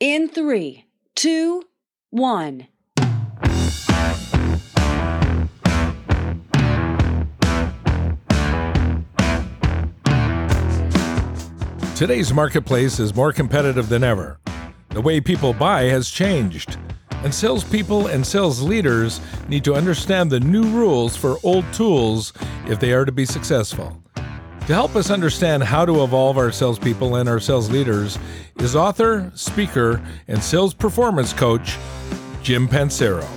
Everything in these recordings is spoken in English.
In three, two, one. Today's marketplace is more competitive than ever. The way people buy has changed, and salespeople and sales leaders need to understand the new rules for old tools if they are to be successful. To help us understand how to evolve our salespeople and our sales leaders is author, speaker, and sales performance coach Jim Pancero.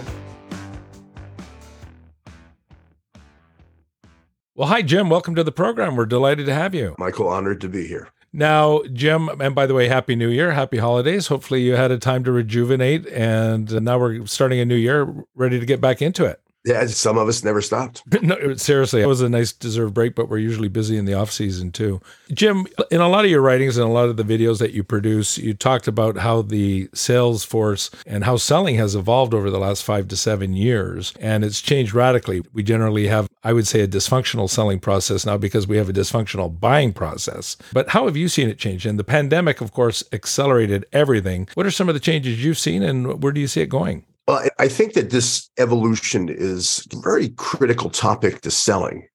Well, hi, Jim. Welcome to the program. We're delighted to have you. Michael, honored to be here. Now, Jim, and by the way, Happy New Year, Happy Holidays. Hopefully, you had a time to rejuvenate, and now we're starting a new year, ready to get back into it. Yeah, some of us never stopped. No, seriously, it was a nice deserved break, but we're usually busy in the off season too. Jim, in a lot of your writings and a lot of the videos that you produce, you talked about how the sales force and how selling has evolved over the last five to seven years, and it's changed radically. We generally have, I would say, a dysfunctional selling process now because we have a dysfunctional buying process. But how have you seen it change? And the pandemic, of course, accelerated everything. What are some of the changes you've seen, and where do you see it going? Well, I think that this evolution is a very critical topic to selling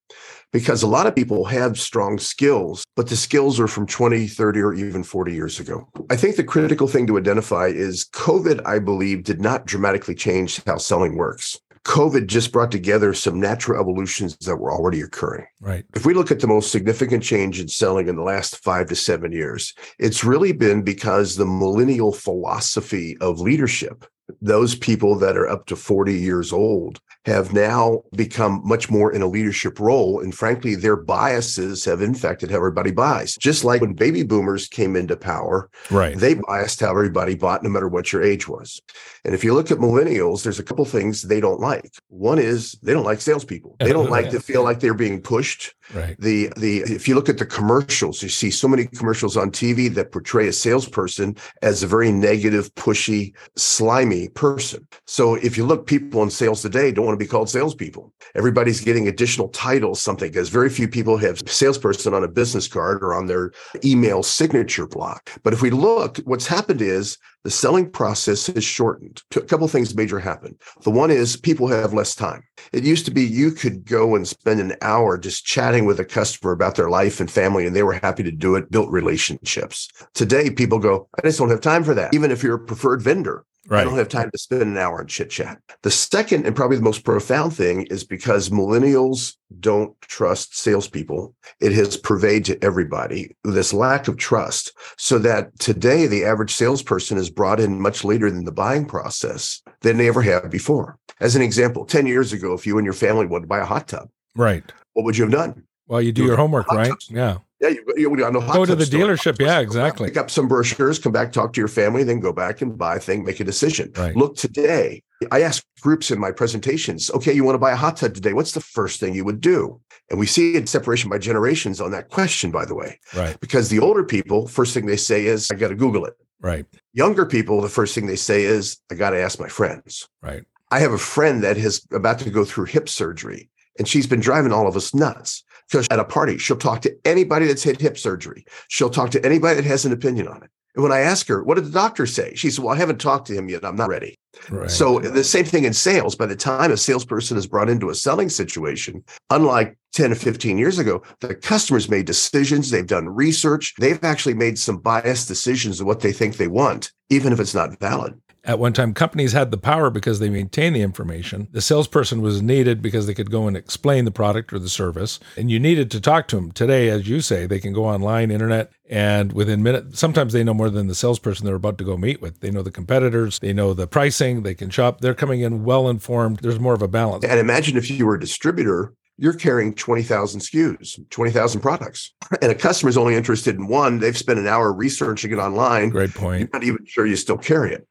because a lot of people have strong skills, but the skills are from 20, 30, or even 40 years ago. I think the critical thing to identify is COVID, I believe, did not dramatically change how selling works. COVID just brought together some natural evolutions that were already occurring. Right. If we look at the most significant change in selling in the last five to seven years, it's really been because the millennial philosophy of leadership those people that are up to 40 years old have now become much more in a leadership role. And frankly, their biases have infected how everybody buys. Just like when baby boomers came into power, right. they biased how everybody bought, no matter what your age was. And if you look at millennials, there's a couple things they don't like. One is they don't like salespeople. They don't like to feel like they're being pushed. Right. The the if you look at the commercials, you see so many commercials on TV that portray a salesperson as a very negative, pushy, slimy person. So if you look, people in sales today don't want to be called salespeople. Everybody's getting additional titles, something because very few people have salesperson on a business card or on their email signature block. But if we look, what's happened is the selling process has shortened. A couple things major happen. The one is people have less time. It used to be you could go and spend an hour just chatting with a customer about their life and family, and they were happy to do it, built relationships. Today, people go, I just don't have time for that. Even if you're a preferred vendor, Right. I don't have time to spend an hour on chit chat. The second and probably the most profound thing is because millennials don't trust salespeople. It has pervaded to everybody this lack of trust. So that today the average salesperson is brought in much later than the buying process than they ever have before. As an example, 10 years ago, if you and your family wanted to buy a hot tub, right. What would you have done? Well, you do you your homework, right? Tubs. Yeah. Yeah, you, you go, go to the store. dealership. Yeah, exactly. Pick up some brochures, come back, talk to your family, then go back and buy a thing, make a decision. Right. Look today. I ask groups in my presentations, okay, you want to buy a hot tub today? What's the first thing you would do? And we see a separation by generations on that question, by the way. Right. Because the older people, first thing they say is, I got to Google it. Right. Younger people, the first thing they say is, I got to ask my friends. Right. I have a friend that is about to go through hip surgery, and she's been driving all of us nuts because at a party, she'll talk to anybody that's had hip surgery. She'll talk to anybody that has an opinion on it. And when I ask her, what did the doctor say? She said, Well, I haven't talked to him yet. I'm not ready. Right. So the same thing in sales. By the time a salesperson is brought into a selling situation, unlike 10 or 15 years ago, the customers made decisions. They've done research. They've actually made some biased decisions of what they think they want, even if it's not valid. At one time, companies had the power because they maintained the information. The salesperson was needed because they could go and explain the product or the service, and you needed to talk to them. Today, as you say, they can go online, internet, and within minutes, sometimes they know more than the salesperson they're about to go meet with. They know the competitors, they know the pricing, they can shop. They're coming in well informed. There's more of a balance. And imagine if you were a distributor you're carrying 20,000 SKUs, 20,000 products, and a customer's only interested in one. They've spent an hour researching it online. Great point. You're not even sure you still carry it.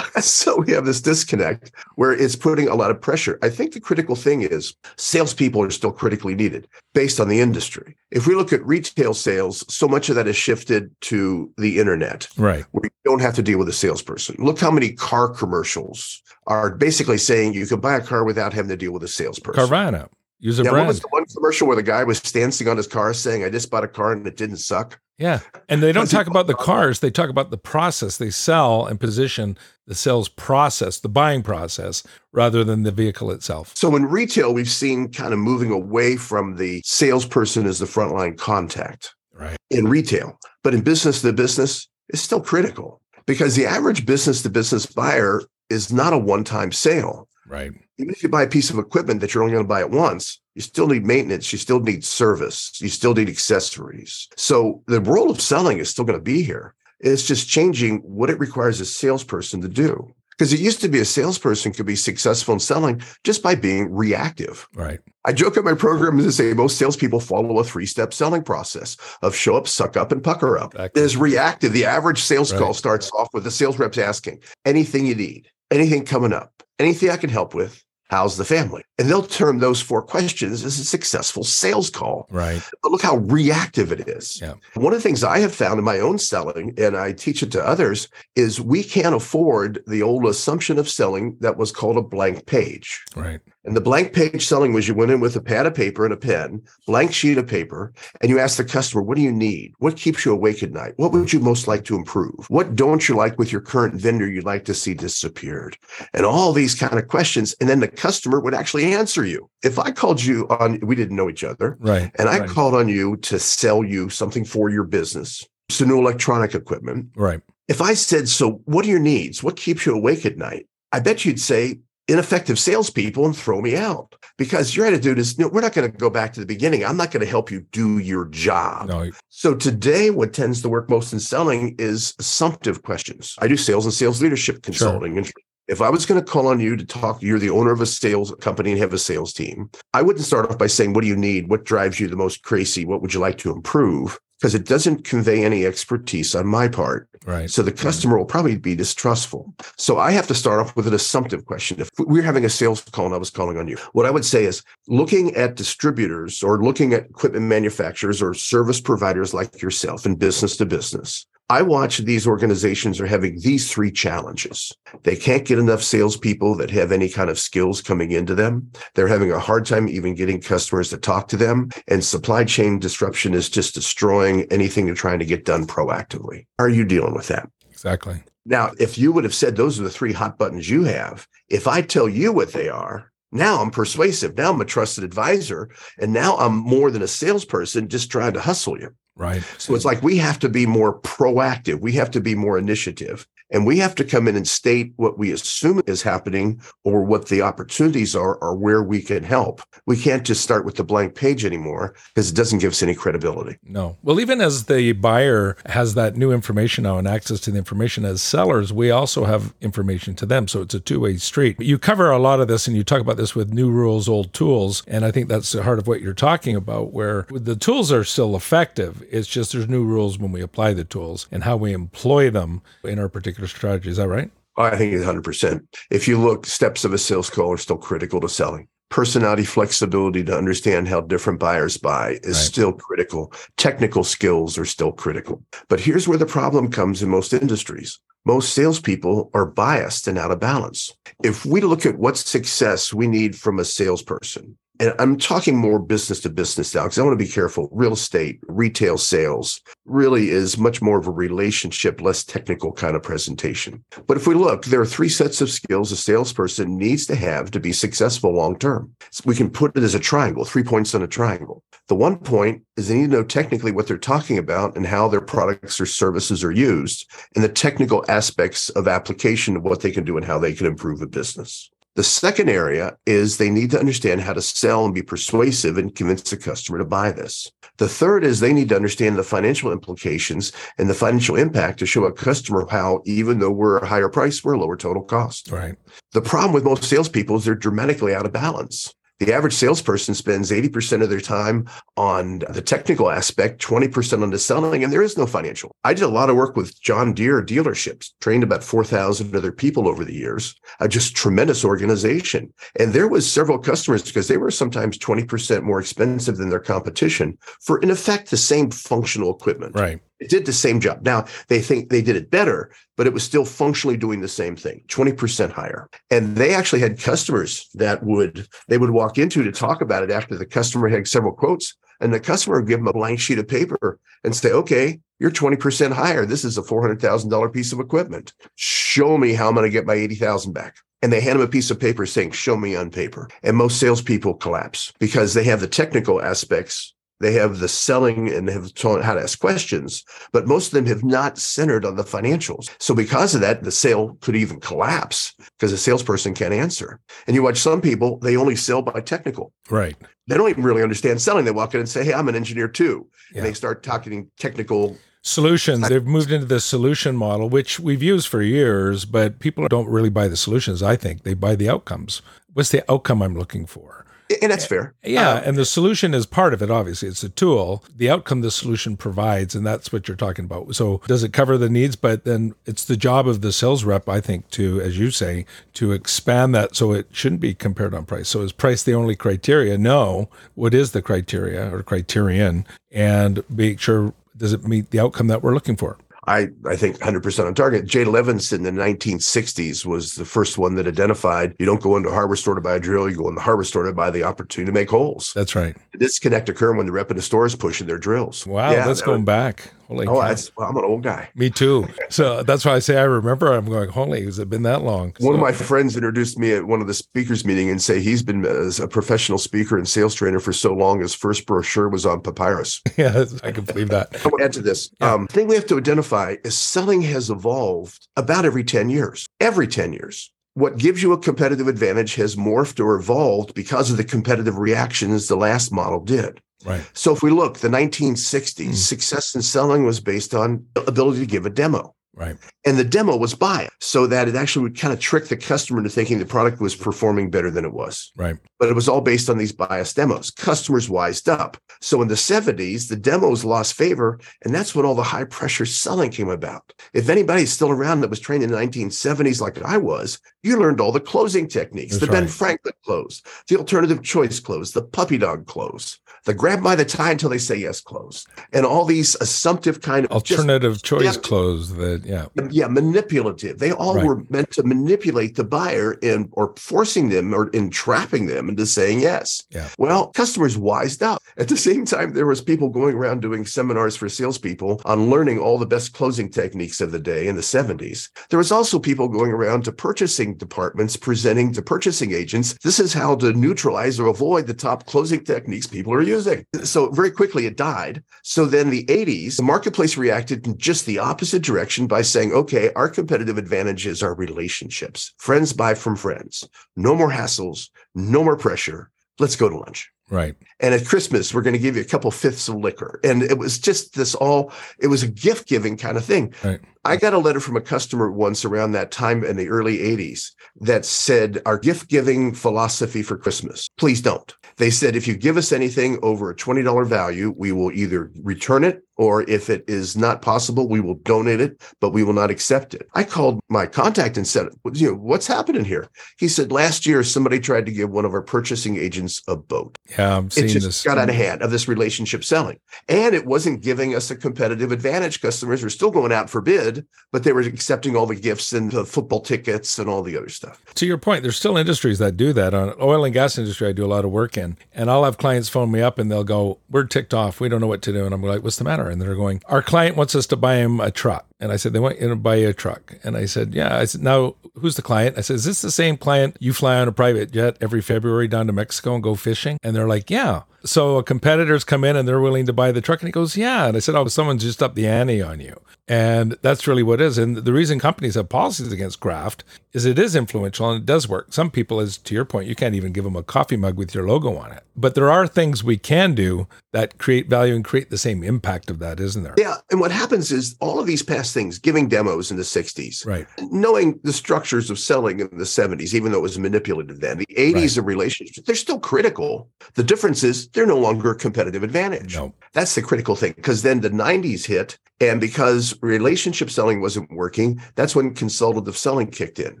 so we have this disconnect where it's putting a lot of pressure. I think the critical thing is salespeople are still critically needed based on the industry. If we look at retail sales, so much of that is shifted to the internet, right? Where you don't have to deal with a salesperson. Look how many car commercials are basically saying you can buy a car without having to deal with a salesperson. Carvana. Use a yeah, brand. What was the one commercial where the guy was dancing on his car saying, I just bought a car and it didn't suck? Yeah. And they don't talk about the cars, they talk about the process. They sell and position the sales process, the buying process, rather than the vehicle itself. So in retail, we've seen kind of moving away from the salesperson as the frontline contact Right. in retail. But in business to business, it's still critical because the average business to business buyer is not a one time sale. Right. Even if you buy a piece of equipment that you're only going to buy it once, you still need maintenance, you still need service, you still need accessories. So the role of selling is still going to be here. It's just changing what it requires a salesperson to do. Because it used to be a salesperson could be successful in selling just by being reactive. Right. I joke in my program to say most salespeople follow a three-step selling process of show up, suck up, and pucker up. Exactly. There's reactive. The average sales call starts off with the sales reps asking, anything you need, anything coming up, anything I can help with, how's the family? And they'll term those four questions as a successful sales call. Right. But look how reactive it is. Yeah. One of the things I have found in my own selling, and I teach it to others, is we can't afford the old assumption of selling that was called a blank page. Right. And the blank page selling was you went in with a pad of paper and a pen, blank sheet of paper, and you asked the customer, what do you need? What keeps you awake at night? What would you most like to improve? What don't you like with your current vendor you'd like to see disappeared? And all these kind of questions. And then the customer would actually answer you. If I called you on, we didn't know each other, Right. and I right. called on you to sell you something for your business, some new electronic equipment. Right. If I said, So what are your needs? What keeps you awake at night? I bet you'd say, Ineffective salespeople and throw me out because your attitude is, no, we're not going to go back to the beginning. I'm not going to help you do your job. No. So today, what tends to work most in selling is assumptive questions. I do sales and sales leadership consulting. And if I was going to call on you to talk, you're the owner of a sales company and have a sales team. I wouldn't start off by saying, what do you need? What drives you the most crazy? What would you like to improve? Because it doesn't convey any expertise on my part. Right. So the customer will probably be distrustful. So I have to start off with an assumptive question. If we're having a sales call and I was calling on you, what I would say is looking at distributors or looking at equipment manufacturers or service providers like yourself in business to business. I watch these organizations are having these three challenges. They can't get enough salespeople that have any kind of skills coming into them. They're having a hard time even getting customers to talk to them. And supply chain disruption is just destroying anything they're trying to get done proactively. Are you dealing with that? Exactly. Now, if you would have said those are the three hot buttons you have, if I tell you what they are, now I'm persuasive. Now I'm a trusted advisor. And now I'm more than a salesperson just trying to hustle you. Right. So it's like we have to be more proactive. We have to be more initiative. And we have to come in and state what we assume is happening or what the opportunities are or where we can help. We can't just start with the blank page anymore because it doesn't give us any credibility. No. Well, even as the buyer has that new information now and access to the information as sellers, we also have information to them. So it's a two way street. You cover a lot of this and you talk about this with new rules, old tools. And I think that's the heart of what you're talking about, where the tools are still effective. It's just there's new rules when we apply the tools and how we employ them in our particular strategy. Is that right? Oh, I think it's 100%. If you look, steps of a sales call are still critical to selling. Personality flexibility to understand how different buyers buy is Right. still critical. Technical skills are still critical. But here's where the problem comes in most industries. Most salespeople are biased and out of balance. If we look at what success we need from a salesperson, and I'm talking more business to business now because I want to be careful. Real estate, retail sales really is much more of a relationship, less technical kind of presentation. But if we look, there are three sets of skills a salesperson needs to have to be successful long term. We can put it as a triangle, three points on a triangle. The one point is they need to know technically what they're talking about and how their products or services are used, and the technical aspects of application of what they can do and how they can improve a business. The second area is they need to understand how to sell and be persuasive and convince the customer to buy this. The third is they need to understand the financial implications and the financial impact to show a customer how, even though we're a higher price, we're a lower total cost. Right. The problem with most salespeople is they're dramatically out of balance. The average salesperson spends 80% of their time on the technical aspect, 20% on the selling, and there is no financial. I did a lot of work with John Deere dealerships, trained about 4,000 other people over the years, a just tremendous organization. And there was several customers because they were sometimes 20% more expensive than their competition for, in effect, the same functional equipment. Right. It did the same job. Now they think they did it better, but it was still functionally doing the same thing, 20% higher. And they actually had customers that would, they would walk into to talk about it after the customer had several quotes. And the customer would give them a blank sheet of paper and say, okay, you're 20% higher. This is a $400,000 piece of equipment. Show me how I'm going to get my 80,000 back. And they hand them a piece of paper saying, show me on paper. And most salespeople collapse because they have the technical aspects they have the selling and have taught how to ask questions, but most of them have not centered on the financials. So because of that, the sale could even collapse because a salesperson can't answer. And you watch some people, they only sell by technical. Right. They don't even really understand selling. They walk in and say, Hey, I'm an engineer too. Yeah. And they start talking technical Solutions. They've moved into the solution model, which we've used for years, but people don't really buy the solutions, I think. They buy the outcomes. What's the outcome I'm looking for? And that's fair. Yeah, Um, and the solution is part of it. Obviously, it's a tool. The outcome the solution provides, and that's what you're talking about. So, does it cover the needs? But then it's the job of the sales rep, I think, to, as you say, to expand that so it shouldn't be compared on price. So, is price the only criteria? No. What is the criteria or criterion? And make sure does it meet the outcome that we're looking for? I, I think 100% on target. Jay Levinson in the 1960s was the first one that identified you don't go into a hardware store to buy a drill, you go in the hardware store to buy the opportunity to make holes. That's right. The disconnect occur when the rep in the store is pushing their drills. Wow, Yeah, that's that going was- back. Holy Oh, that's, well, I'm an old guy. Me too. So that's why I say I remember. I'm going, holy, has it been that long? One of my friends introduced me at one of the speakers meeting and say he's been as a professional speaker and sales trainer for so long. His first brochure was on papyrus. yeah, I can believe that. I want to add to this. Yeah. Um, the thing we have to identify is selling has evolved about every 10 years. Every 10 years. What gives you a competitive advantage has morphed or evolved because of the competitive reactions the last model did. Right. So if we look, the 1960s, Hmm. success in selling was based on ability to give a demo. Right. And the demo was biased so that it actually would kind of trick the customer into thinking the product was performing better than it was. Right. But it was all based on these biased demos. Customers wised up. So in the 70s, the demos lost favor. And that's when all the high pressure selling came about. If anybody's still around that was trained in the 1970s, like I was, you learned all the closing techniques, That's the Ben. Franklin close, the alternative choice close, the puppy dog close, the grab by the tie until they say yes close, and all these assumptive kind of Alternative choice Yeah. close that, yeah. yeah, manipulative. They all Right. were meant to manipulate the buyer in or forcing them or entrapping them into saying yes. Yeah. Well, customers wised up. At the same time, there was people going around doing seminars for salespeople on learning all the best closing techniques of the day in the 70s. There was also people going around to purchasing departments presenting to purchasing agents. This is how to neutralize or avoid the top closing techniques people are using. So very quickly it died. So then the 80s, the marketplace reacted in just the opposite direction by saying, okay, our competitive advantage is our relationships. Friends buy from friends. No more hassles, no more pressure. Let's go to lunch. Right. And at Christmas, we're going to give you a couple fifths of liquor. And it was just this all, it was a gift giving kind of thing. Right. I got a letter from a customer once around that time in the early 80s that said, Our gift giving philosophy for Christmas, please don't. They said, If you give us anything over a $20 value, we will either return it or if it is not possible, we will donate it, but we will not accept it. I called my contact and said, you know, what's happening here? He said, last year, somebody tried to give one of our purchasing agents a boat. Yeah, I'm It seeing just this. got out of hand of this relationship selling. And it wasn't giving us a competitive advantage. Customers were still going out for bid, but they were accepting all the gifts and the football tickets and all the other stuff. To your point, there's still industries that do that. On oil and gas industry, I do a lot of work in, and I'll have clients phone me up and they'll go, "We're ticked off. We don't know what to do." And I'm like, "What's the matter?" And they're going, "Our client wants us to buy him a truck." And I said, "They want you to buy you a truck." And I said, "Yeah." I said, "Now, who's the client?" I said, "Is this the same client you fly on a private jet every February down to Mexico and go fishing?" And they're like, "Yeah." So competitors come in and they're willing to buy the truck, and he goes, "Yeah." And I said, "Oh, someone's just up the ante on you." And that's really what it is. And the reason companies have policies against graft is it is influential and it does work. Some people, as to your point, you can't even give them a coffee mug with your logo on it. But there are things we can do that create value and create the same impact of that, isn't there? Yeah. And what happens is all of these past things, giving demos in the 60s, Right. knowing the structures of selling in the 70s, even though it was manipulative then, the 80s of relationships, they're still critical. The difference is they're no longer a competitive advantage. No. That's the critical thing because then the 90s hit. And because relationship selling wasn't working, that's when consultative selling kicked in.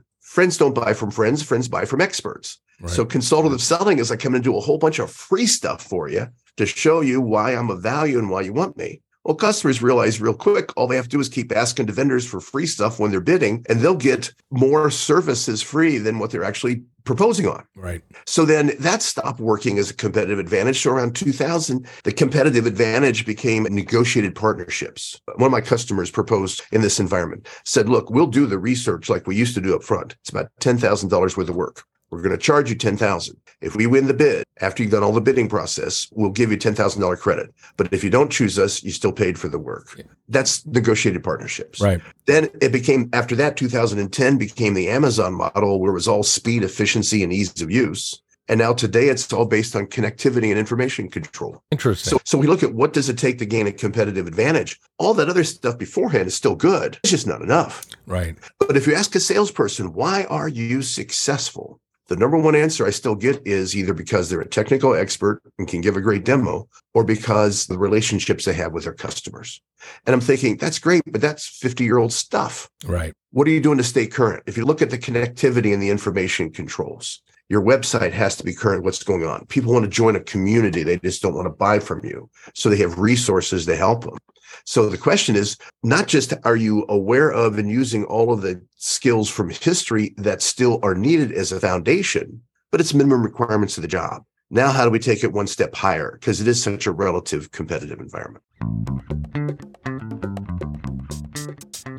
Friends don't buy from friends, friends buy from experts. Right. So consultative selling is I come and do a whole bunch of free stuff for you to show you why I'm a value and why you want me. Well, customers realize real quick, all they have to do is keep asking to vendors for free stuff when they're bidding, and they'll get more services free than what they're actually proposing on. Right. So then that stopped working as a competitive advantage. So around 2000, the competitive advantage became negotiated partnerships. One of my customers proposed in this environment said, look, we'll do the research like we used to do up front. It's about $10,000 worth of work. We're going to charge you 10,000. If we win the bid after you've done all the bidding process, we'll give you $10,000 credit. But if you don't choose us, you still paid for the work. Yeah. That's negotiated partnerships. Right. Then it became after that 2010 became the Amazon model where it was all speed, efficiency and ease of use. And now today it's all based on connectivity and information control. Interesting. So, so we look at what does it take to gain a competitive advantage? All that other stuff beforehand is still good. It's just not enough. Right. But if you ask a salesperson, why are you successful? The number one answer I still get is either because they're a technical expert and can give a great demo, or because the relationships they have with their customers. And I'm thinking, that's great, but that's 50 year old stuff. Right. What are you doing to stay current? If you look at the connectivity and the information controls, your website has to be current what's going on. People want to join a community. They just don't want to buy from you. So they have resources to help them. So the question is not just are you aware of and using all of the skills from history that still are needed as a foundation, but it's minimum requirements of the job. Now, how do we take it one step higher? Because it is such a relative competitive environment.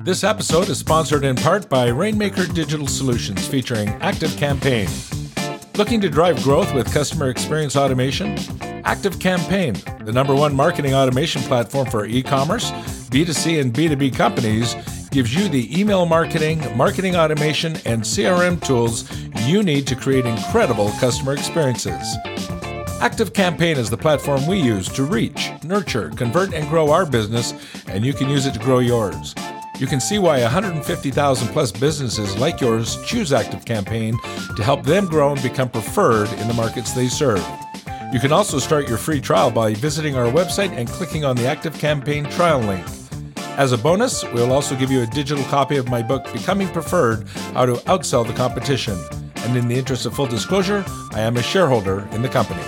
This episode is sponsored in part by Rainmaker Digital Solutions featuring Active Campaign. Looking to drive growth with customer experience automation? Active Campaign, the number one marketing automation platform for e commerce, B2C, and B2B companies, gives you the email marketing, marketing automation, and CRM tools you need to create incredible customer experiences. Active Campaign is the platform we use to reach, nurture, convert, and grow our business, and you can use it to grow yours. You can see why 150,000 plus businesses like yours choose Active Campaign to help them grow and become preferred in the markets they serve. You can also start your free trial by visiting our website and clicking on the Active Campaign trial link. As a bonus, we'll also give you a digital copy of my book, Becoming Preferred How to Outsell the Competition. And in the interest of full disclosure, I am a shareholder in the company.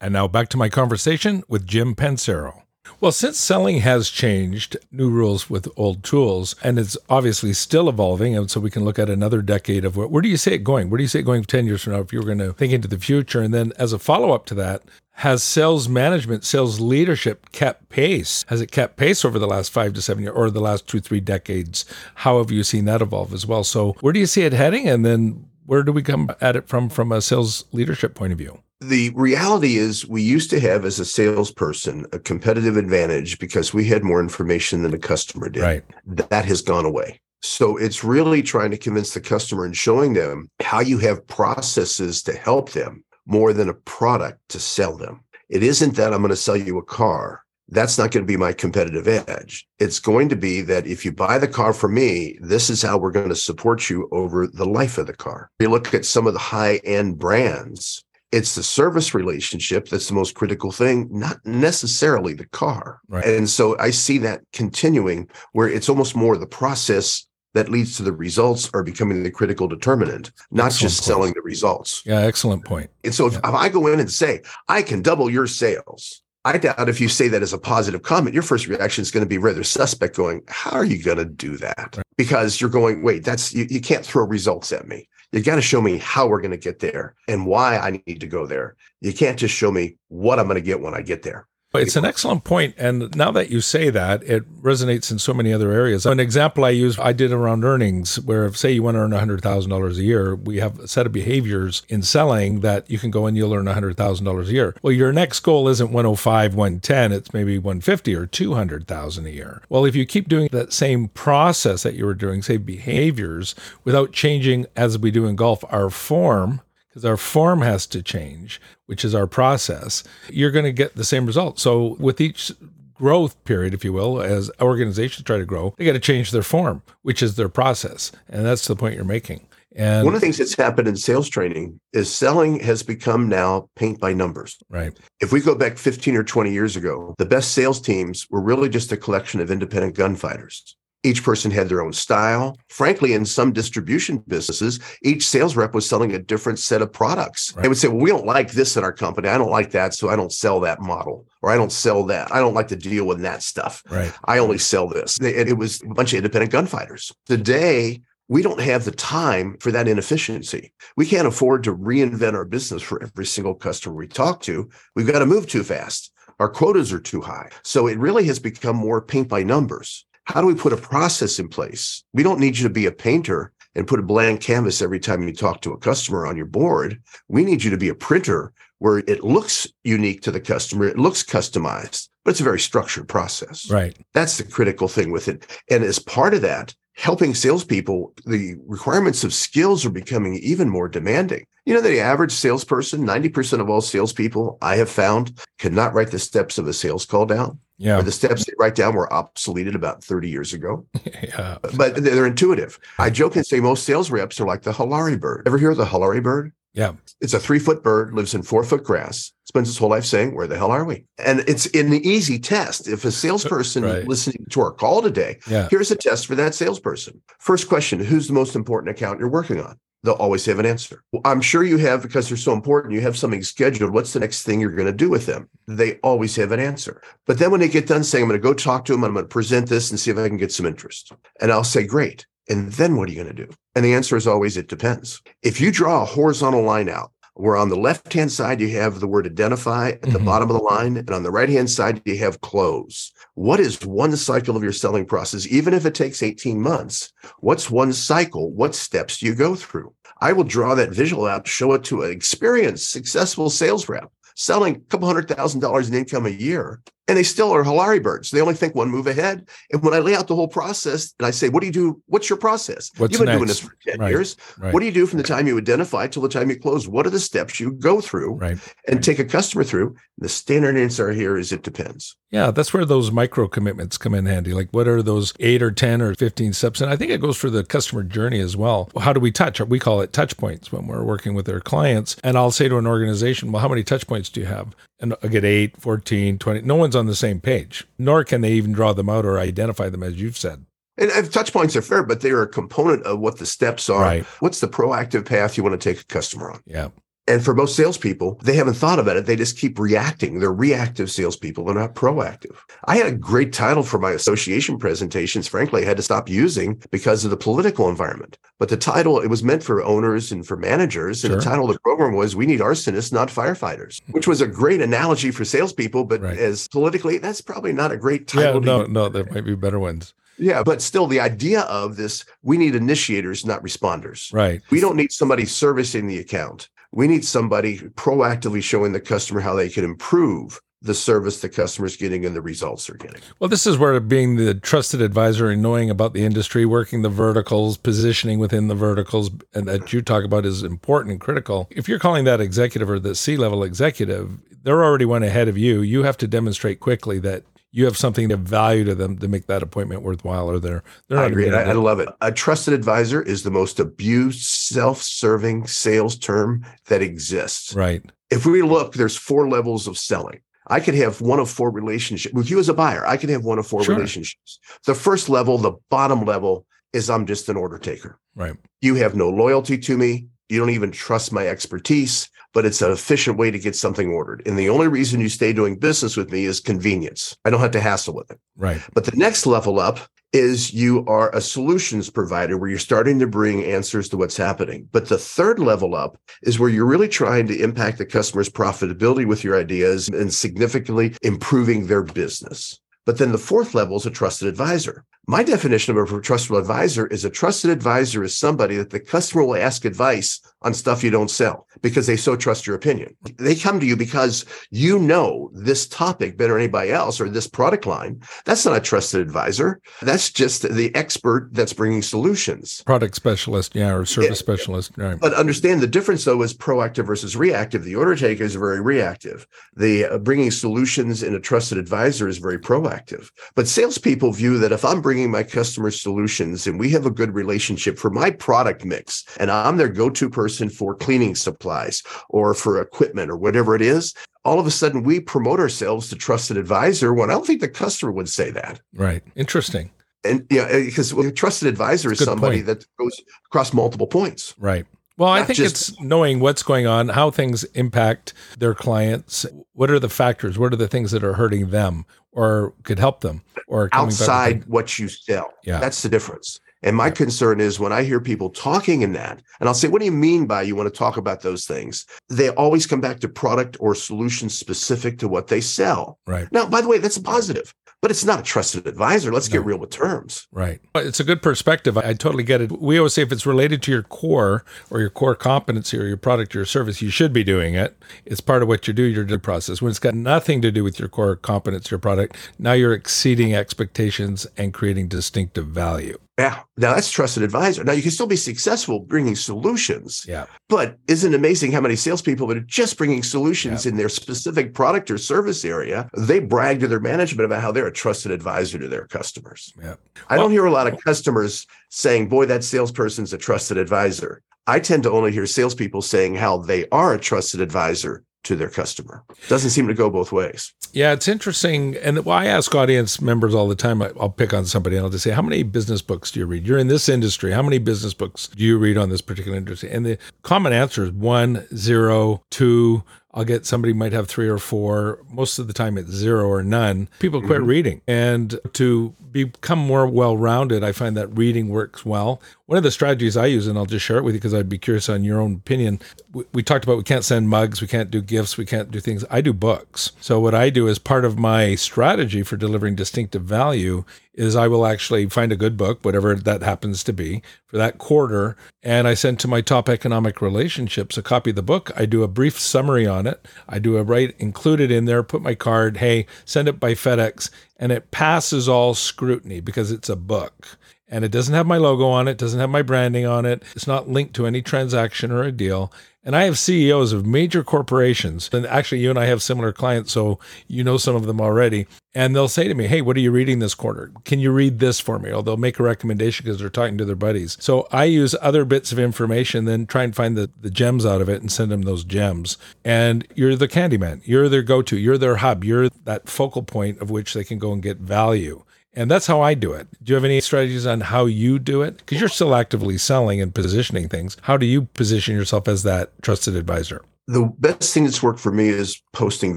And now back to my conversation with Jim Pancero. Well, since selling has changed, new rules with old tools, and it's obviously still evolving. And so we can look at another decade of where, where do you see it going? Where do you see it going 10 years from now if you were going to think into the future? And then as a follow up to that, has sales management, sales leadership kept pace? Has it kept pace over the last five to seven years or the last two, three decades? How have you seen that evolve as well? So where do you see it heading? And then where do we come at it from from a sales leadership point of view? The reality is we used to have as a salesperson a competitive advantage because we had more information than the customer did. Right. That has gone away. So it's really trying to convince the customer and showing them how you have processes to help them more than a product to sell them. It isn't that I'm going to sell you a car. That's not going to be my competitive edge. It's going to be that if you buy the car from me, this is how we're going to support you over the life of the car. If You look at some of the high end brands, it's the service relationship that's the most critical thing, not necessarily the car. Right. And so I see that continuing where it's almost more the process that leads to the results are becoming the critical determinant, not excellent just point. selling the results. Yeah, excellent point. And so if, yeah. if I go in and say, I can double your sales, I doubt if you say that as a positive comment, your first reaction is going to be rather suspect, going, How are you going to do that? Right. Because you're going, Wait, that's you, you can't throw results at me you got to show me how we're going to get there and why I need to go there. You can't just show me what I'm going to get when I get there. It's an excellent point. And now that you say that, it resonates in so many other areas. An example I use, I did around earnings, where if, say you want to earn $100,000 a year, we have a set of behaviors in selling that you can go and you'll earn $100,000 a year. Well, your next goal isn't 105, 110, it's maybe 150 or 200,000 a year. Well, if you keep doing that same process that you were doing, say behaviors, without changing, as we do in golf, our form, because our form has to change, which is our process, you're going to get the same result. So with each growth period, if you will, as organizations try to grow, they got to change their form, which is their process. And that's the point you're making. And one of the things that's happened in sales training is selling has become now paint by numbers. Right. If we go back 15 or 20 years ago, the best sales teams were really just a collection of independent gunfighters. Each person had their own style. Frankly, in some distribution businesses, each sales rep was selling a different set of products. Right. They would say, Well, we don't like this in our company. I don't like that. So I don't sell that model or I don't sell that. I don't like to deal with that stuff. Right. I only sell this. It was a bunch of independent gunfighters. Today, we don't have the time for that inefficiency. We can't afford to reinvent our business for every single customer we talk to. We've got to move too fast. Our quotas are too high. So it really has become more paint by numbers. How do we put a process in place? We don't need you to be a painter and put a blank canvas every time you talk to a customer on your board. We need you to be a printer where it looks unique to the customer, it looks customized, but it's a very structured process. Right. That's the critical thing with it. And as part of that, helping salespeople, the requirements of skills are becoming even more demanding. You know, the average salesperson, 90% of all salespeople I have found cannot write the steps of a sales call down. Yeah. Or the steps they write down were obsoleted about 30 years ago. yeah. But they're intuitive. I joke and say most sales reps are like the Hulari bird. Ever hear of the Hulari bird? Yeah. It's a three foot bird, lives in four foot grass, spends his whole life saying, Where the hell are we? And it's an easy test. If a salesperson right. listening to our call today, yeah. here's a test for that salesperson. First question Who's the most important account you're working on? They'll always have an answer. Well, I'm sure you have, because they're so important, you have something scheduled. What's the next thing you're going to do with them? They always have an answer. But then when they get done saying, I'm going to go talk to them, I'm going to present this and see if I can get some interest. And I'll say, Great. And then what are you going to do? And the answer is always, it depends. If you draw a horizontal line out, where on the left hand side you have the word identify at the mm-hmm. bottom of the line, and on the right hand side you have close. What is one cycle of your selling process? Even if it takes 18 months, what's one cycle? What steps do you go through? I will draw that visual out, show it to an experienced, successful sales rep selling a couple hundred thousand dollars in income a year and they still are Hulari birds. They only think one move ahead. And when I lay out the whole process and I say, what do you do? What's your process? What's You've been next? doing this for 10 right. years. Right. What do you do from the time you identify till the time you close? What are the steps you go through right. and take a customer through? The standard answer here is it depends. Yeah, that's where those micro commitments come in handy. Like what are those eight or 10 or 15 steps? And I think it goes for the customer journey as well. How do we touch? We call it touch points when we're working with our clients. And I'll say to an organization, well, how many touch points do you have? And I get 8, 14, 20. No one's on the same page, nor can they even draw them out or identify them, as you've said. And touch points are fair, but they are a component of what the steps are. Right. What's the proactive path you want to take a customer on? Yeah. And for most salespeople, they haven't thought about it. They just keep reacting. They're reactive salespeople. They're not proactive. I had a great title for my association presentations. Frankly, I had to stop using because of the political environment. But the title, it was meant for owners and for managers. And Sure. the title of the program was We Need Arsonists, Not Firefighters, which was a great analogy for salespeople. But Right. as politically, that's probably not a great title. to no, no, there might be better ones. Yeah, but still, the idea of this, we need initiators, not responders. Right. We don't need somebody servicing the account. We need somebody proactively showing the customer how they can improve the service the customer's getting and the results they're getting. Well, this is where being the trusted advisor and knowing about the industry, working the verticals, positioning within the verticals, and that you talk about is important and critical. If you're calling that executive or the C level executive, they're already one ahead of you. You have to demonstrate quickly that you have something of value to them to make that appointment worthwhile, or they're they're I agree. I, I love it. A trusted advisor is the most abused, self serving sales term that exists. right. If we look, there's four levels of selling. I could have one of four relationships with you as a buyer. I could have one of four Sure. relationships. The first level, the bottom level, is I'm just an order taker. Right. You have no loyalty to me. You don't even trust my expertise, but it's an efficient way to get something ordered. And the only reason you stay doing business with me is convenience. I don't have to hassle with it. Right. But the next level up is you are a solutions provider where you're starting to bring answers to what's happening. But the third level up is where you're really trying to impact the customer's profitability with your ideas and significantly improving their business. But then the fourth level is a trusted advisor. My definition of a trusted advisor is a trusted advisor is somebody that the customer will ask advice on stuff you don't sell because they so trust your opinion. They come to you because you know this topic better than anybody else or this product line. That's not a trusted advisor. That's just the expert that's bringing solutions. Product specialist, yeah, or service specialist. Right. But understand the difference though is proactive versus reactive. The order taker is very reactive. The uh, bringing solutions in a trusted advisor is very proactive. But salespeople view that if I'm bringing my customer solutions and we have a good relationship for my product mix and I'm their go-to person for cleaning supplies or for equipment or whatever it is, all of a sudden we promote ourselves to trusted advisor when I don't think the customer would say that. Right. Interesting. And yeah, because a trusted advisor is somebody point. that goes across multiple points. Right. Well, Not I think just, it's knowing what's going on, how things impact their clients. What are the factors? What are the things that are hurting them or could help them or outside what you sell? Yeah. That's the difference. And my concern is when I hear people talking in that, and I'll say, what do you mean by you want to talk about those things? They always come back to product or solution specific to what they sell. Right. Now, by the way, that's a positive but it's not a trusted advisor. Let's no. get real with terms. Right. It's a good perspective. I, I, totally get it. We always say if it's related to your core or your core competency or your product or your service, you should be doing it. It's part of what you do, your process. When it's got nothing to do with your core competence, your product, now you're exceeding expectations and creating distinctive value. Yeah. Now that's trusted advisor. Now you can still be successful bringing solutions. Yeah. But isn't it amazing how many salespeople that are just bringing solutions yeah. in their specific product or service area? They brag to their management about how they're a trusted advisor to their customers. Yeah. I don't hear a lot of customers saying, boy, that salesperson's a trusted advisor. I tend to only hear salespeople saying how they are a trusted advisor to their customer. Doesn't seem to go both ways. Yeah, it's interesting. And well, I ask audience members all the time, I'll pick on somebody and I'll just say, How many business books do you read? You're in this industry. How many business books do you read on this particular industry? And the common answer is one, zero, two, I'll get somebody might have three or four. Most of the time, it's zero or none. People quit mm-hmm. reading. And to become more well rounded, I find that reading works well. One of the strategies I use, and I'll just share it with you because I'd be curious on your own opinion. We, we, talked about we can't send mugs, we can't do gifts, we can't do things. I do books. So, what I do as part of my strategy for delivering distinctive value is I will actually find a good book, whatever that happens to be, for that quarter, and I send to my top economic relationships a copy of the book. I do a brief summary on it. I do a write, include it in there, put my card, hey, send it by FedEx, and it passes all scrutiny because it's a book. And it doesn't have my logo on it, doesn't have my branding on it. It's not linked to any transaction or a deal. And I have CEOs of major corporations. And actually, you and I have similar clients, so you know some of them already. And they'll say to me, Hey, what are you reading this quarter? Can you read this for me? Or they'll make a recommendation because they're talking to their buddies. So I use other bits of information, then try and find the, the gems out of it and send them those gems. And you're the candy man. You're their go to. You're their hub. You're that focal point of which they can go and get value. And that's how I do it. Do you have any strategies on how you do it? Because you're still actively selling and positioning things. How do you position yourself as that trusted advisor? The best thing that's worked for me is posting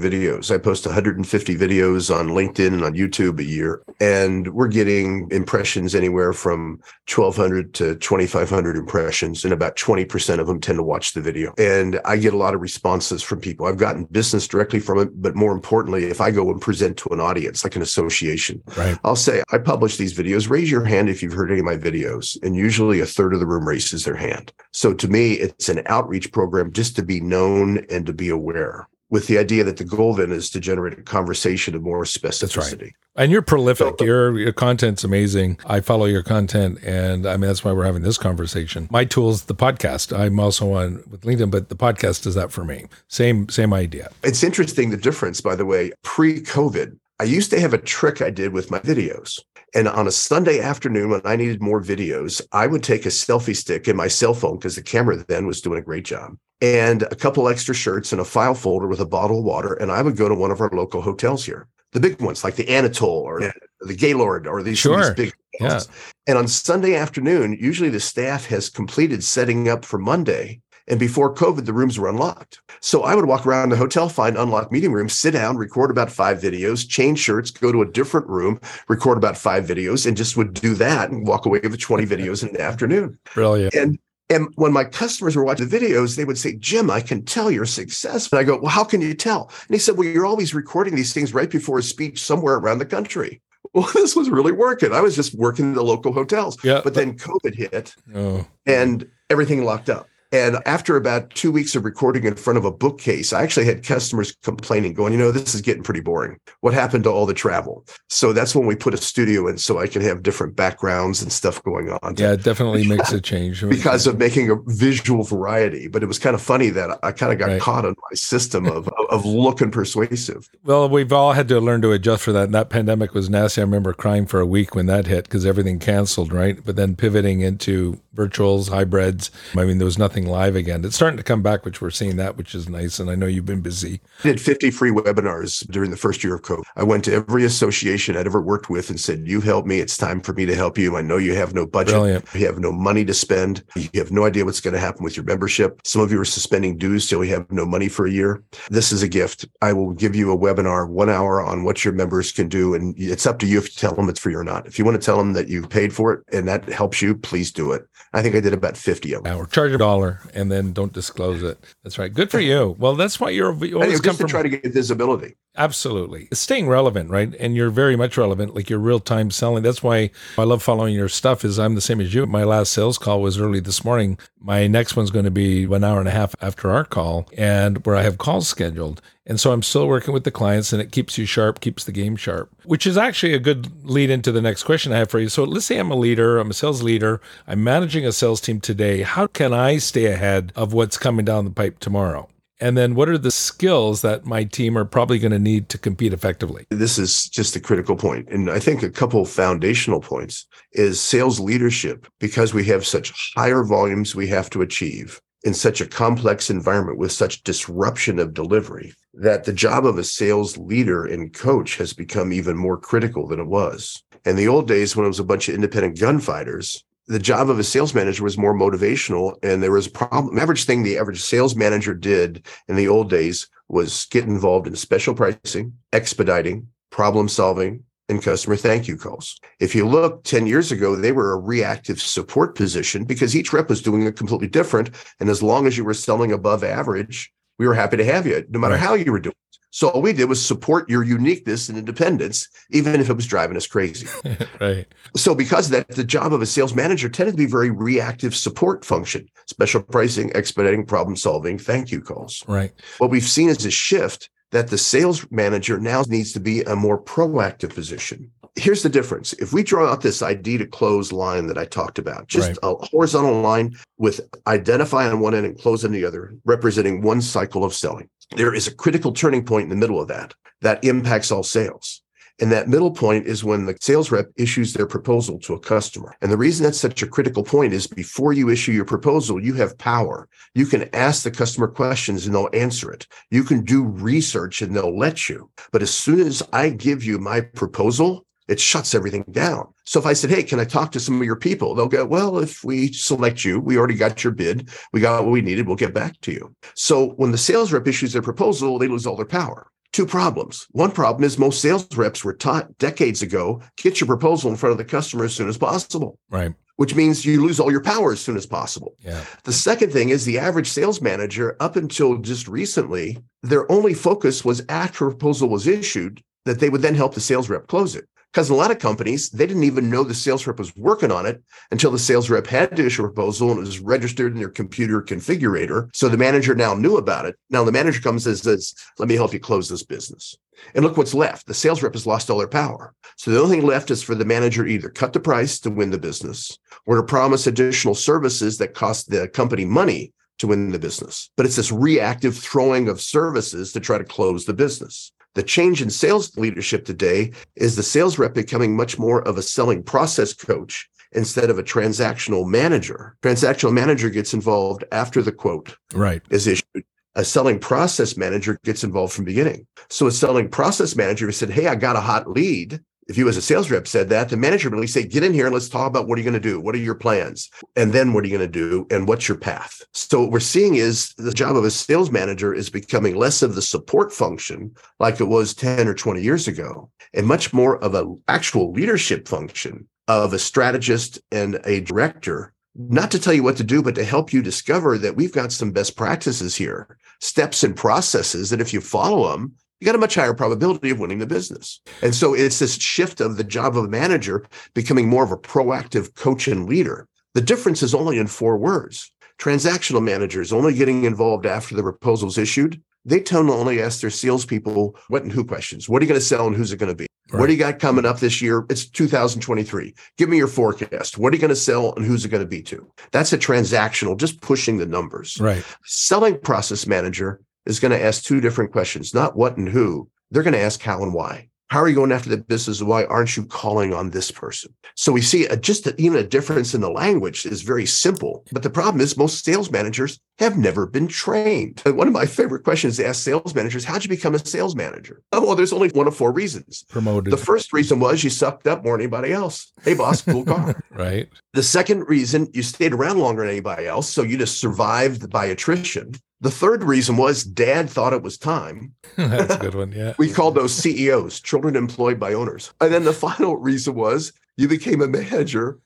videos. I post 150 videos on LinkedIn and on YouTube a year, and we're getting impressions anywhere from 1,200 to 2,500 impressions, and about 20% of them tend to watch the video. And I get a lot of responses from people. I've gotten business directly from it, but more importantly, if I go and present to an audience, like an association, right. I'll say, I publish these videos. Raise your hand if you've heard any of my videos. And usually a third of the room raises their hand. So to me, it's an outreach program just to be known known and to be aware with the idea that the goal then is to generate a conversation of more specificity. That's right. And you're prolific. So, your your content's amazing. I follow your content, and I mean that's why we're having this conversation. My tool's the podcast. I'm also on with LinkedIn, but the podcast does that for me. Same same idea. It's interesting the difference, by the way. Pre-COVID, I used to have a trick I did with my videos. And on a Sunday afternoon, when I needed more videos, I would take a selfie stick in my cell phone because the camera then was doing a great job and a couple extra shirts and a file folder with a bottle of water. And I would go to one of our local hotels here, the big ones like the Anatole or yeah. the Gaylord or these, sure. these big hotels. Yeah. And on Sunday afternoon, usually the staff has completed setting up for Monday. And before COVID, the rooms were unlocked. So I would walk around the hotel, find unlocked meeting rooms, sit down, record about five videos, change shirts, go to a different room, record about five videos, and just would do that and walk away with 20 videos in the afternoon. Brilliant. And and when my customers were watching the videos, they would say, Jim, I can tell you're successful. And I go, Well, how can you tell? And he said, Well, you're always recording these things right before a speech somewhere around the country. Well, this was really working. I was just working in the local hotels. Yeah. But then COVID hit oh. and everything locked up. And after about two weeks of recording in front of a bookcase, I actually had customers complaining, going, you know, this is getting pretty boring. What happened to all the travel? So that's when we put a studio in so I can have different backgrounds and stuff going on. Yeah, it definitely makes a change. because of making a visual variety. But it was kind of funny that I kind of got right. caught on my system of, of look and persuasive. Well, we've all had to learn to adjust for that. And that pandemic was nasty. I remember crying for a week when that hit because everything canceled, right? But then pivoting into virtuals, hybrids. I mean, there was nothing live again. It's starting to come back, which we're seeing that, which is nice. And I know you've been busy. I did 50 free webinars during the first year of COVID. I went to every association I'd ever worked with and said, You help me. It's time for me to help you. I know you have no budget. Brilliant. You have no money to spend. You have no idea what's going to happen with your membership. Some of you are suspending dues so you have no money for a year. This is a gift. I will give you a webinar, one hour on what your members can do. And it's up to you if you tell them it's free or not. If you want to tell them that you paid for it and that helps you, please do it. I think I did about 50 of them. Now, charge a dollar and then don't disclose it. That's right. Good for you. Well, that's why you're you always just come to from. try to get visibility. Absolutely. It's staying relevant, right? And you're very much relevant, like your real time selling. That's why I love following your stuff is I'm the same as you. My last sales call was early this morning. My next one's going to be an hour and a half after our call and where I have calls scheduled. And so I'm still working with the clients and it keeps you sharp, keeps the game sharp, which is actually a good lead into the next question I have for you. So let's say I'm a leader, I'm a sales leader, I'm managing a sales team today. How can I stay ahead of what's coming down the pipe tomorrow? And then what are the skills that my team are probably going to need to compete effectively? This is just a critical point. And I think a couple foundational points is sales leadership, because we have such higher volumes we have to achieve in such a complex environment with such disruption of delivery that the job of a sales leader and coach has become even more critical than it was. In the old days, when it was a bunch of independent gunfighters, the job of a sales manager was more motivational and there was a problem average thing the average sales manager did in the old days was get involved in special pricing expediting problem solving and customer thank you calls if you look 10 years ago they were a reactive support position because each rep was doing it completely different and as long as you were selling above average we were happy to have you no matter Right. how you were doing so all we did was support your uniqueness and independence even if it was driving us crazy right. so because of that, the job of a sales manager tended to be very reactive support function, special pricing, expediting, problem solving, thank you calls. Right. What we've seen is a shift that the sales manager now needs to be a more proactive position. Here's the difference. If we draw out this ID to close line that I talked about, just Right. a horizontal line with identify on one end and close on the other, representing one cycle of selling, there is a critical turning point in the middle of that that impacts all sales. And that middle point is when the sales rep issues their proposal to a customer. And the reason that's such a critical point is before you issue your proposal, you have power. You can ask the customer questions and they'll answer it. You can do research and they'll let you. But as soon as I give you my proposal, it shuts everything down. So if I said, Hey, can I talk to some of your people? They'll go, Well, if we select you, we already got your bid. We got what we needed. We'll get back to you. So when the sales rep issues their proposal, they lose all their power two problems. One problem is most sales reps were taught decades ago get your proposal in front of the customer as soon as possible, Right. which means you lose all your power as soon as possible. Yeah. The second thing is the average sales manager, up until just recently, their only focus was after a proposal was issued that they would then help the sales rep close it. Because a lot of companies, they didn't even know the sales rep was working on it until the sales rep had to issue a proposal and it was registered in their computer configurator. So the manager now knew about it. Now the manager comes and says, let me help you close this business. And look what's left. The sales rep has lost all their power. So the only thing left is for the manager either cut the price to win the business or to promise additional services that cost the company money to win the business. But it's this reactive throwing of services to try to close the business. The change in sales leadership today is the sales rep becoming much more of a selling process coach instead of a transactional manager. Transactional manager gets involved after the quote Right. is issued. A selling process manager gets involved from the beginning. So a selling process manager said, Hey, I got a hot lead. If you as a sales rep said that, the manager would really say, get in here and let's talk about what are you going to do? What are your plans? And then what are you going to do? And what's your path? So what we're seeing is the job of a sales manager is becoming less of the support function like it was 10 or 20 years ago and much more of an actual leadership function of a strategist and a director not to tell you what to do, but to help you discover that we've got some best practices here, steps and processes that if you follow them, you got a much higher probability of winning the business. And so it's this shift of the job of a manager becoming more of a proactive coach and leader. The difference is only in four words. Transactional managers only getting involved after the proposal's issued. They tend to only ask their salespeople what and who questions. What are you going to sell and who's it going to be? What do you got coming up this year? It's 2023. Give me your forecast. What are you going to sell and who's it going to be to? That's a transactional, just pushing the numbers. Right. Selling process manager is going to ask two different questions, not what and who. They're going to ask how and why. How are you going after the business? Why aren't you calling on this person? So we see a, just a, even a difference in the language is very simple. But the problem is most sales managers have never been trained. One of my favorite questions to ask sales managers, how'd you become a sales manager? Oh, well, there's only one of four reasons. Promoted. The first reason was you sucked up more than anybody else. Hey, boss, cool car. right. The second reason you stayed around longer than anybody else. So you just survived by attrition. The third reason was dad thought it was time. That's a good one. Yeah. We called those CEOs, children employed by owners. And then the final reason was you became a manager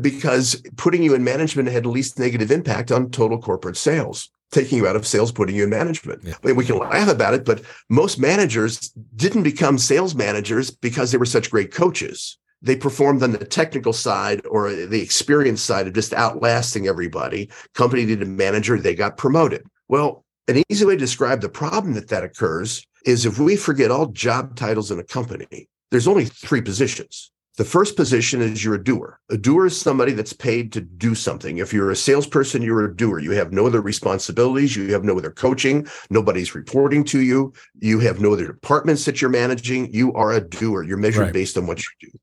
because putting you in management had the least negative impact on total corporate sales. Taking you out of sales, putting you in management. Yeah. I mean, we can laugh about it, but most managers didn't become sales managers because they were such great coaches they performed on the technical side or the experience side of just outlasting everybody. Company needed a manager, they got promoted. Well, an easy way to describe the problem that that occurs is if we forget all job titles in a company, there's only three positions. The first position is you're a doer. A doer is somebody that's paid to do something. If you're a salesperson, you're a doer. You have no other responsibilities. You have no other coaching. Nobody's reporting to you. You have no other departments that you're managing. You are a doer. You're measured Right. based on what you do.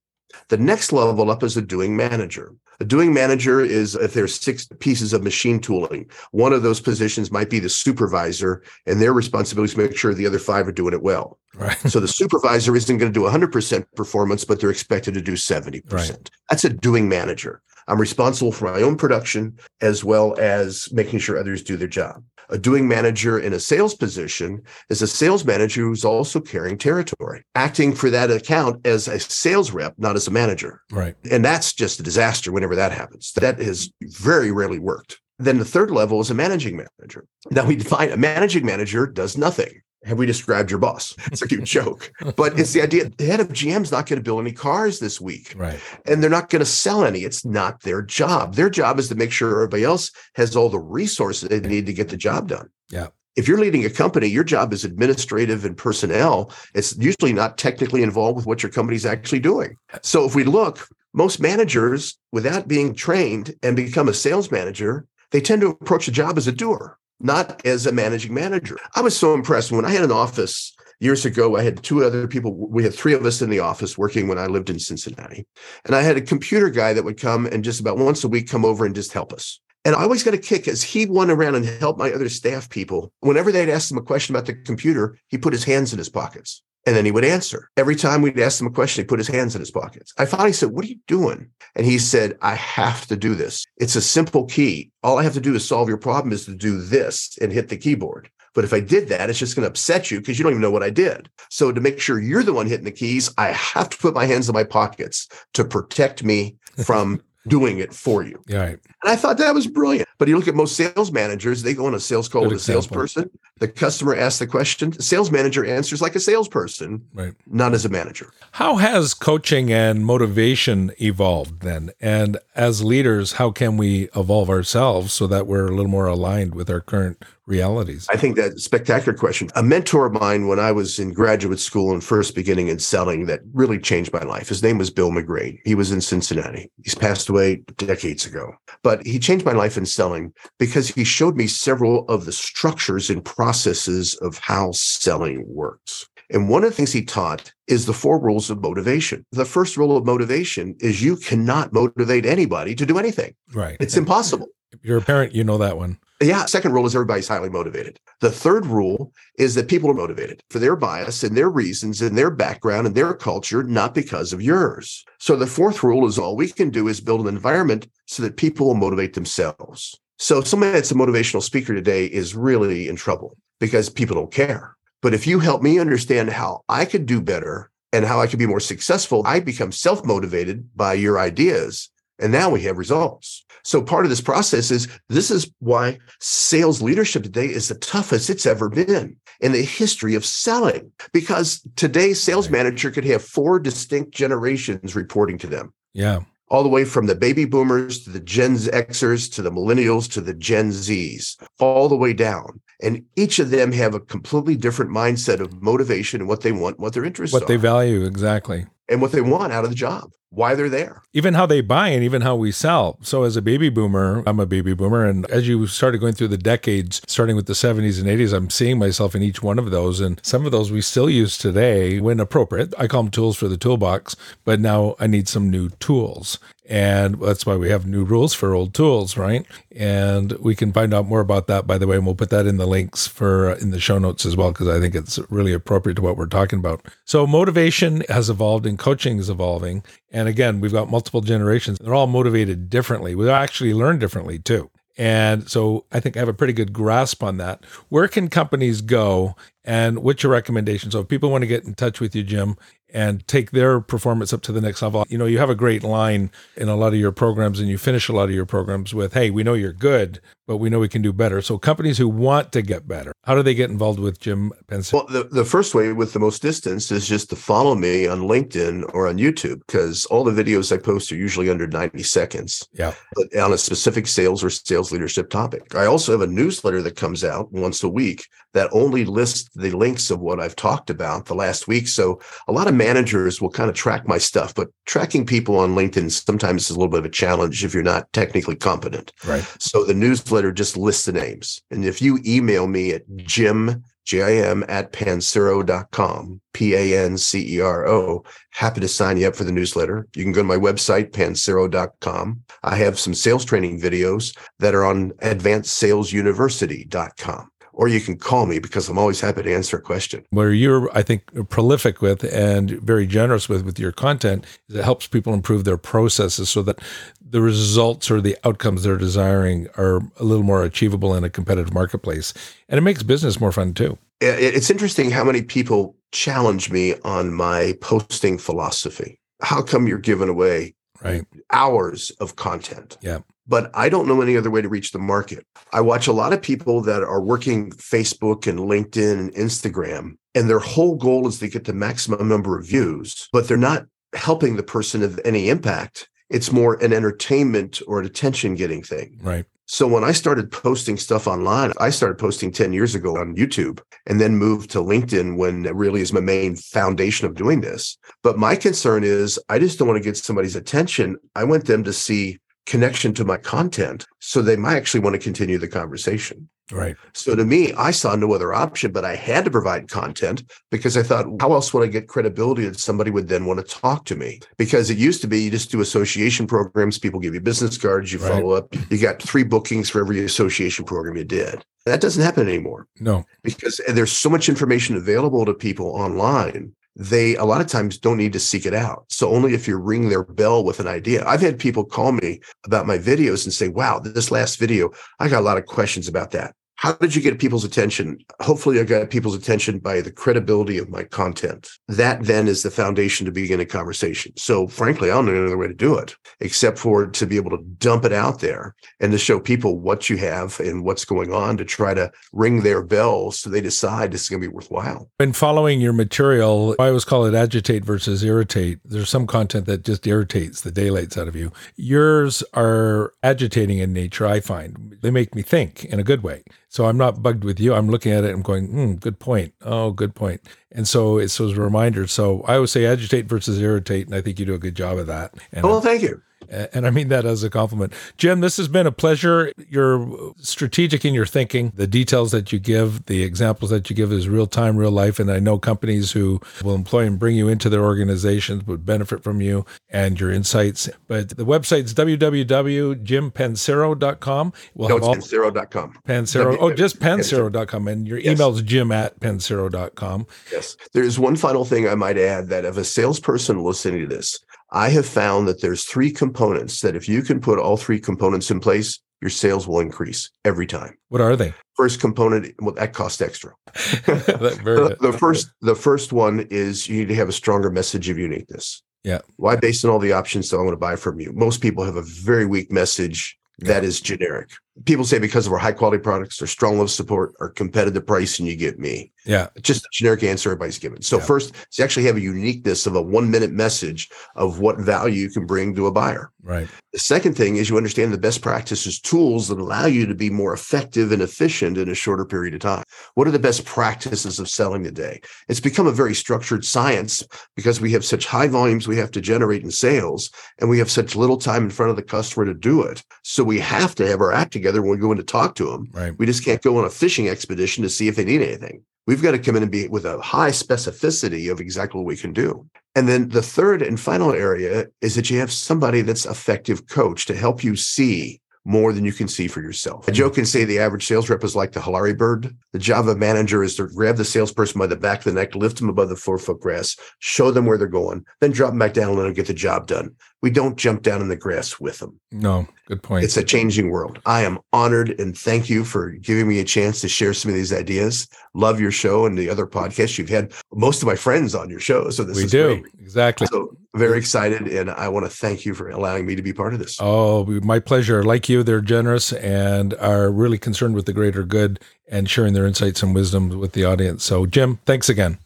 The next level up is a doing manager. A doing manager is if there's six pieces of machine tooling, one of those positions might be the supervisor, and their responsibility is to make sure the other five are doing it well. Right. So the supervisor isn't going to do 100% performance, but they're expected to do 70%. Right. That's a doing manager. I'm responsible for my own production as well as making sure others do their job. A doing manager in a sales position is a sales manager who's also carrying territory, acting for that account as a sales rep, not as a manager. Right. And that's just a disaster whenever that happens. That has very rarely worked. Then the third level is a managing manager. Now we define a managing manager does nothing. Have we described your boss? It's a cute joke, but it's the idea the head of GM's not going to build any cars this week Right. and they're not going to sell any. It's not their job. Their job is to make sure everybody else has all the resources they need to get the job done. Yeah. If you're leading a company, your job is administrative and personnel. It's usually not technically involved with what your company's actually doing. So if we look, most managers, without being trained and become a sales manager, they tend to approach the job as a doer, not as a managing manager. I was so impressed when I had an office years ago. I had two other people. We had three of us in the office working when I lived in Cincinnati. And I had a computer guy that would come and just about once a week come over and just help us. And I always got a kick as he went around and helped my other staff people. Whenever they'd ask him a question about the computer, he put his hands in his pockets and then he would answer. Every time we'd ask him a question, he put his hands in his pockets. I finally said, What are you doing? And he said, I have to do this. It's a simple key. All I have to do to solve your problem is to do this and hit the keyboard. But if I did that, it's just going to upset you because you don't even know what I did. So to make sure you're the one hitting the keys, I have to put my hands in my pockets to protect me from doing it for you. Yeah. Right. And I thought that was brilliant. But you look at most sales managers, they go on a sales call Good with a salesperson. The customer asks the question. The sales manager answers like a salesperson, Right. not as a manager. How has coaching and motivation evolved then? And as leaders, how can we evolve ourselves so that we're a little more aligned with our current realities? I think that's a spectacular question. A mentor of mine when I was in graduate school and first beginning in selling that really changed my life. His name was Bill McGrade. He was in Cincinnati. He's passed away decades ago, but he changed my life in selling because he showed me several of the structures and processes of how selling works. And one of the things he taught is the four rules of motivation. The first rule of motivation is you cannot motivate anybody to do anything. Right. It's impossible. If you're a parent, you know that one. Yeah. Second rule is everybody's highly motivated. The third rule is that people are motivated for their bias and their reasons and their background and their culture, not because of yours. So the fourth rule is all we can do is build an environment so that people will motivate themselves. So somebody that's a motivational speaker today is really in trouble because people don't care. But if you help me understand how I could do better and how I could be more successful, I become self motivated by your ideas. And now we have results. So part of this process is this is why sales leadership today is the toughest it's ever been in the history of selling. Because today's sales manager could have four distinct generations reporting to them Yeah. all the way from the baby boomers to the Gen Xers to the millennials to the Gen Zs, all the way down. And each of them have a completely different mindset of motivation and what they want, what their interests What are. they value exactly. And what they want out of the job, why they're there. Even how they buy and even how we sell. So, as a baby boomer, I'm a baby boomer. And as you started going through the decades, starting with the 70s and 80s, I'm seeing myself in each one of those. And some of those we still use today when appropriate. I call them tools for the toolbox, but now I need some new tools. And that's why we have new rules for old tools, right? And we can find out more about that, by the way, and we'll put that in the links for uh, in the show notes as well, because I think it's really appropriate to what we're talking about. So motivation has evolved and coaching is evolving. And again, we've got multiple generations. They're all motivated differently. We actually learn differently too. And so I think I have a pretty good grasp on that. Where can companies go and what's your recommendation? So if people want to get in touch with you, Jim, and take their performance up to the next level, you know, you have a great line in a lot of your programs and you finish a lot of your programs with, hey, we know you're good, but we know we can do better. So companies who want to get better, how do they get involved with Jim Pancero? Well, the, the first way with the most distance is just to follow me on LinkedIn or on YouTube because all the videos I post are usually under 90 seconds. Yeah. But on a specific sales or sales leadership topic. I also have a newsletter that comes out once a week that only lists the links of what I've talked about the last week. So a lot of managers will kind of track my stuff, but tracking people on LinkedIn sometimes is a little bit of a challenge if you're not technically competent. Right. So the newsletter just lists the names. And if you email me at jim, J-I-M at pancero.com, P-A-N-C-E-R-O. Happy to sign you up for the newsletter. You can go to my website, pancero.com. I have some sales training videos that are on advancedsalesuniversity.com or you can call me because I'm always happy to answer a question. Where you're, I think, prolific with and very generous with with your content is it helps people improve their processes so that the results or the outcomes they're desiring are a little more achievable in a competitive marketplace, and it makes business more fun too. It's interesting how many people challenge me on my posting philosophy. How come you're giving away right hours of content? Yeah but I don't know any other way to reach the market. I watch a lot of people that are working Facebook and LinkedIn and Instagram, and their whole goal is to get the maximum number of views, but they're not helping the person of any impact. It's more an entertainment or an attention getting thing. Right. So when I started posting stuff online, I started posting 10 years ago on YouTube and then moved to LinkedIn when it really is my main foundation of doing this. But my concern is I just don't want to get somebody's attention. I want them to see connection to my content. So they might actually want to continue the conversation. Right. So to me, I saw no other option, but I had to provide content because I thought, how else would I get credibility that somebody would then want to talk to me? Because it used to be you just do association programs, people give you business cards, you right. follow up, you got three bookings for every association program you did. That doesn't happen anymore. No. Because there's so much information available to people online they a lot of times don't need to seek it out. So only if you ring their bell with an idea. I've had people call me about my videos and say, wow, this last video, I got a lot of questions about that. How did you get people's attention? Hopefully, I got people's attention by the credibility of my content. That then is the foundation to begin a conversation. So, frankly, I don't know another way to do it except for to be able to dump it out there and to show people what you have and what's going on to try to ring their bells so they decide this is going to be worthwhile. In following your material, I always call it agitate versus irritate. There's some content that just irritates the daylights out of you. Yours are agitating in nature, I find. They make me think in a good way. So I'm not bugged with you. I'm looking at it I'm going, hmm, good point. Oh, good point. And so it's those reminders. So I always say agitate versus irritate, and I think you do a good job of that. And well, thank you. And I mean that as a compliment. Jim, this has been a pleasure. You're strategic in your thinking. The details that you give, the examples that you give is real time, real life. And I know companies who will employ and bring you into their organizations would benefit from you and your insights. But the website's www.jimpancero.com. We'll no, it's all, pancero.com. Pancero. Oh, just pancero.com. And your yes. email is jim at pancero.com. Yes. There's one final thing I might add that if a salesperson listening to this, I have found that there's three components that if you can put all three components in place, your sales will increase every time. What are they? First component, well, that costs extra. the, the first, the first one is you need to have a stronger message of uniqueness. Yeah. Why, based on all the options that I want to buy from you? Most people have a very weak message that yeah. is generic. People say because of our high quality products, our strong love support, our competitive price, and you get me. Yeah. Just a generic answer everybody's given. So Yeah. first, you actually have a uniqueness of a one minute message of what value you can bring to a buyer. Right. The second thing is you understand the best practices tools that allow you to be more effective and efficient in a shorter period of time. What are the best practices of selling today? It's become a very structured science because we have such high volumes we have to generate in sales and we have such little time in front of the customer to do it. So we have to have our act together when we go in to talk to them. Right. We just can't go on a fishing expedition to see if they need anything. We've got to come in and be with a high specificity of exactly what we can do. And then the third and final area is that you have somebody that's effective coach to help you see more than you can see for yourself. Mm. I joke and say the average sales rep is like the Hilary bird. The job of manager is to grab the salesperson by the back of the neck, lift them above the four foot grass, show them where they're going, then drop them back down and let them get the job done. We don't jump down in the grass with them. No, good point. It's a changing world. I am honored and thank you for giving me a chance to share some of these ideas. Love your show and the other podcasts. You've had most of my friends on your show. So this we is do. great. Exactly. So very excited. And I want to thank you for allowing me to be part of this. Oh, my pleasure. Like you, they're generous and are really concerned with the greater good and sharing their insights and wisdom with the audience. So, Jim, thanks again.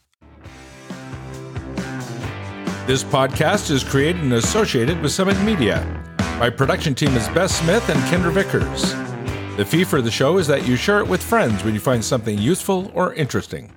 This podcast is created and associated with Summit Media. My production team is Beth Smith and Kendra Vickers. The fee for the show is that you share it with friends when you find something useful or interesting.